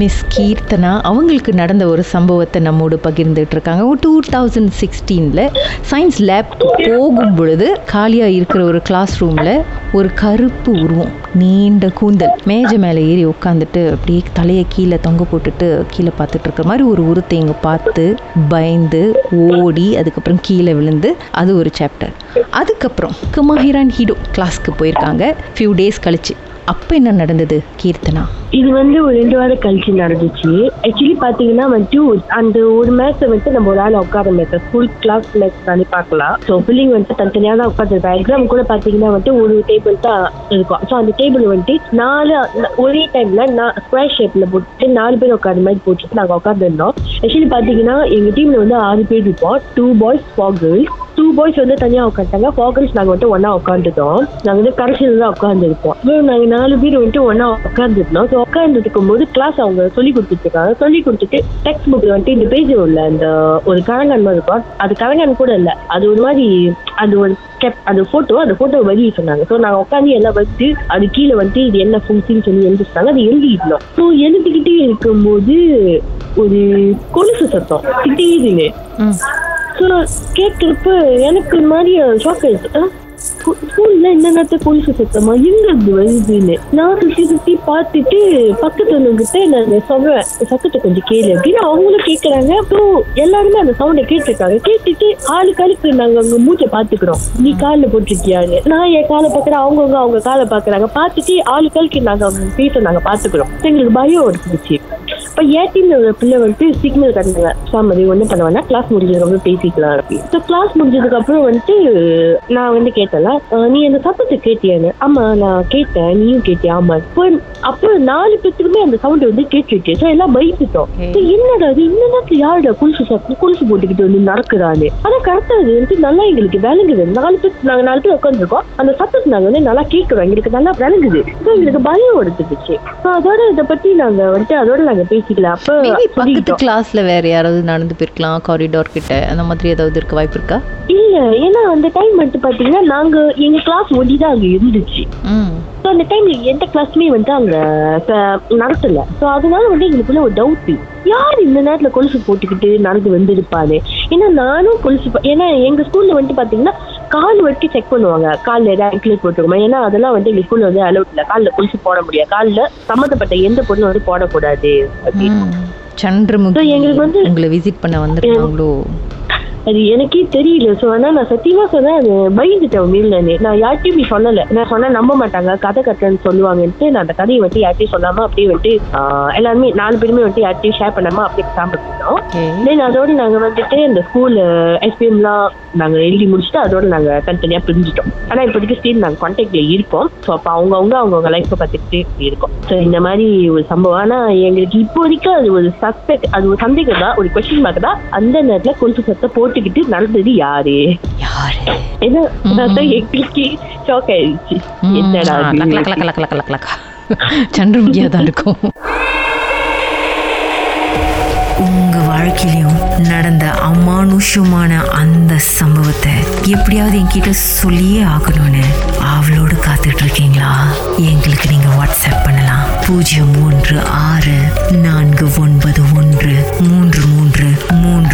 Miss Keerthana அவங்களுக்கு நடந்த ஒரு சம்பவத்தை நம்மோடு பகிர்ந்துட்டு இருக்காங்க டூ தௌசண்ட் சிக்ஸ்டீனில் சயின்ஸ் லேப் போகும் பொழுது காலியாக இருக்கிற ஒரு கிளாஸ் ரூமில் ஒரு கருப்பு உருவம் நீண்ட கூந்தல் மேஜை மேலே ஏறி உட்காந்துட்டு அப்படியே தலையை கீழே தொங்க போட்டுட்டு கீழே பார்த்துட்டு இருக்கிற மாதிரி ஒரு உருத்தை இங்கே பார்த்து பயந்து ஓடி அதுக்கப்புறம் கீழே விழுந்து அது ஒரு சாப்டர் அதுக்கப்புறம் குமாஹிரான் ஹீடோ கிளாஸ்க்கு போயிருக்காங்க. ஃபியூ டேஸ் கழிச்சு. அப்போ என்ன நடந்தது கீர்த்தனா? இது வந்து ஒரு ரெண்டு வாரம் கழிச்சு நடந்துச்சு. ஆக்சுவலி பாத்தீங்கன்னா வந்துட்டு அந்த ஒரு மேட்ச் வந்துட்டு நம்ம ஒரு ஆள் உட்கார மேட்ச் ஸ்கூல் கிளாஸ் மேட்ச் தானே பார்க்கலாம். ஸோ பிள்ளைங்க வந்துட்டு தனித்தனியாக தான் உட்காந்துருப்பேன் எக்ஸாம் கூட பாத்தீங்கன்னா வந்துட்டு ஒரு டேபிள் தான் இருக்கும். ஸோ அந்த டேபிள் வந்துட்டு நாலு ஒரே டைம்ல நான் ஸ்கொயர் ஷேப்ல போட்டு நாலு பேர் உட்கார மாதிரி போட்டுட்டு நாங்கள் உட்காந்துருந்தோம் ஆக்சுவலி பாத்தீங்கன்னா எங்க டீம்ல வந்து ஆறு பேர் இருப்போம். Two boys four girls two boys வந்து தனியாக உட்காந்துட்டாங்க. ஃபோர் நாங்கள் வந்துட்டு ஒன்றா உட்காந்துட்டோம் நாங்கள் வந்து கடைசியில் தான் உட்காந்துருப்போம் நாங்கள் நாலு பேர் வந்துட்டு ஒன்றா உட்காந்துருந்தோம் ஸோ உட்காந்துருக்கும் போது கிளாஸ் அவங்க சொல்லி கொடுத்துருக்காங்க சொல்லி கொடுத்துட்டு டெக்ஸ்ட் புக்கில் வந்துட்டு இந்த பேஜ் உள்ள அந்த ஒரு கலங்கன் மாதிரி இருக்கும். அது கலங்கன் கூட இல்லை. அது ஒரு மாதிரி அது ஒரு கெப் அந்த ஃபோட்டோ அந்த ஃபோட்டோ வெளியே சொன்னாங்க. ஸோ நாங்கள் உட்காந்து எல்லாம் வச்சு அது கீழே வந்துட்டு இது என்ன ஃபங்க்ஷன் சொல்லி எழுதிட்டாங்க அது எழுதிட்டோம். ஸோ எழுதிக்கிட்டே இருக்கும்போது ஒரு கொலுசு சத்தம். திடீர்னு. ம். ஸோ கேட்குறப்ப எனக்கு ஒரு மாதிரி ஷாக் ஆயிடுச்சு ஸ்கூல்ல என்ன போலீஸ் சத்தமா எங்க இருந்து வருதுன்னு? நான் சுற்றி சுற்றி பார்த்துட்டு பக்கத்துல கிட்ட நான் சொல்றேன் சத்தத்தை கொஞ்சம் கேளு அப்படின்னு அவங்களும் கேட்கறாங்க அப்புறம் எல்லாருமே அந்த சவுண்டை கேட்டிருக்காங்க. கேட்டுட்டு ஆளு காலுக்கு நாங்க அங்க மூச்சை பாத்துக்கிறோம் நீ காலில் போட்டிருக்கியான்னு. நான் என் காலை பாக்குறேன் அவங்கவுங்க அவங்க காலை பாக்குறாங்க பார்த்துட்டு ஆளு காலுக்கு நாங்க அவங்க பேச நாங்க பாத்துக்கிறோம் எங்களுக்கு பயம் இருந்துச்சு இப்ப டீம்ல ஒரு பிள்ளை வந்துட்டு சிக்னல் கட்டினாங்க. சாமதி ஒன்றும் பண்ண வேணா கிளாஸ் முடிஞ்சதுக்கு அப்புறம் பேசிக்கலாம் அப்படின்னு. ஸோ கிளாஸ் முடிஞ்சதுக்கு அப்புறம் வந்துட்டு நான் வந்து கேட்டல நீ அந்த சத்தத்தை கேட்டியான்னு? ஆமா நான் கேட்டேன். நீயும் கேட்டியா? ஆமா. இப்போ அப்போ நாலு பேத்துக்குமே அந்த சவுண்ட் வந்து கேட்டுச்சு. ஸோ எல்லாம் பயந்துட்டோம். So, என்னடா அது இந்த நேரத்துல யாருடா குளிச்சு குளிச்சு போட்டுக்கிட்டு வந்து நடக்குறான்னு? ஆனா கரெக்டா அது வந்து நல்லா எங்களுக்கு விளங்குது. நாலு பேர் நாங்க நாலு பேர் உட்காந்துருக்கோம் அந்த சத்தத்தை நாங்க வந்து நல்லா கேட்கிறோம் எங்களுக்கு நல்லா விளங்குது. ஸோ எங்களுக்கு பயம் எடுத்துக்கிச்சு. ஸோ அதோட இதை பத்தி நாங்க வந்துட்டு அதோட நாங்க பேசிக்கலாம் அப்ப பக்கத்து. கிளாஸ்ல வேற யாராவது நடந்து போயிருக்கலாம் காரிடார் கிட்ட அந்த மாதிரி ஏதாவது இருக்க வாய்ப்பு இருக்கா? இல்ல ஏன்னா அந்த டைம் வந்துட்டு பாத்தீங்கன்னா நாங்க எங்க கிளாஸ் ஒண்டி தான் அங்க இருந்துச்சு. ஸோ அந்த டைம்ல எந்த கிளாஸுமே வந்து அங்க நடத்தல. ஸோ அதனால வந்து எங்களுக்குள்ள ஒரு டவுட் யார் இந்த நேரத்துல கொலுசு போட்டுக்கிட்டு நடந்து வந்திருப்பாரு? ஏன்னா நானும் கொலுசு ஏன்னா எங்க ஸ்கூல்ல வந்துட்டு பாத்தீங்கன்னா கால் வரைக்கும் செக் பண்ணுவாங்க. காலில் ஏதாவது ஆங்கிள் போட்டுருக்கோமா? ஏன்னா அதெல்லாம் வந்து ஸ்கூல்ல வந்து அலௌட் இல்லை. காலில் கொலுசு போட முடியாது. காலில் சம்மந்தப்பட்ட எந்த பொருளும் வந்து போடக்கூடாது. அப்படின்னு. சந்திரமுகி எங்களுக்கு வந்து- உங்களை விசிட் பண்ண வந்திருக்காங்களோ? அது எனக்கே தெரியல. ஸோ ஆனா நான் சத்தியமா சொன்னேன் அது பயந்துட்டேன் உண்மையிலே நான். யார்ட்டையும் இப்படி சொல்லலை. நான் சொன்னா நம்ப மாட்டாங்க கதை கட்டுறேன்னு சொல்லுவாங்கன்ட்டு நான் அந்த கதையை வந்துட்டு யார்ட்டையும் சொல்லாம அப்படியே வந்துட்டு எல்லாருமே நாலு பேருமே வந்துட்டு யார்ட்டையும் ஷேர் பண்ணாம அப்படியே சாப்பிட்டுட்டோம் ஓகே. தென் அதோட நாங்க வந்துட்டு இந்த ஸ்கூல் எஸ்பிஎம்லாம் நாங்க எழுதி முடிச்சுட்டு அதோட நாங்க தனித்தனியா பிரிஞ்சுட்டோம். ஆனா இப்போதைக்கு ஸ்டீல் நாங்க கான்டாக்ட்ல இருக்கோம் ஸோ அப்போ அவங்கவுங்க அவங்கவுங்க லைஃப்பை பார்த்துக்கிட்டே இருக்கோம். ஸோ இந்த மாதிரி ஒரு சம்பவம். ஆனா எங்களுக்கு இப்போதைக்கு அது ஒரு சஸ்பெக்ட் அது ஒரு சந்தேகம் தான் ஒரு கொஸ்டின் மார்க் தான். அந்த நேரத்துல கொலுசு சத்தை போட்டுக்கிட்டு நடந்தது யாரு? யாரு? ஏன்னா எங்களுக்கு ஷாக் ஆயிடுச்சு. என்னடா ஆ, இது? Luck luck luck luck luck luck luck. சந்திரமுகியா தான் இருக்கும்? உங்க வாழ்க்கையிலும் நடந்த அமானுஷமான அந்த சம்பவத்தை எப்படியாவது என்கிட்ட சொல்லியே ஆகணும்னு அவளோடு காத்துட்டு இருக்கீங்களா எங்களுக்கு நீங்க வாட்ஸ்அப் பண்ணலாம். பூஜ்ஜியம் ஒன்று ஆறு நான்கு ஒன்பது ஒன்று மூன்று மூன்று மூன்று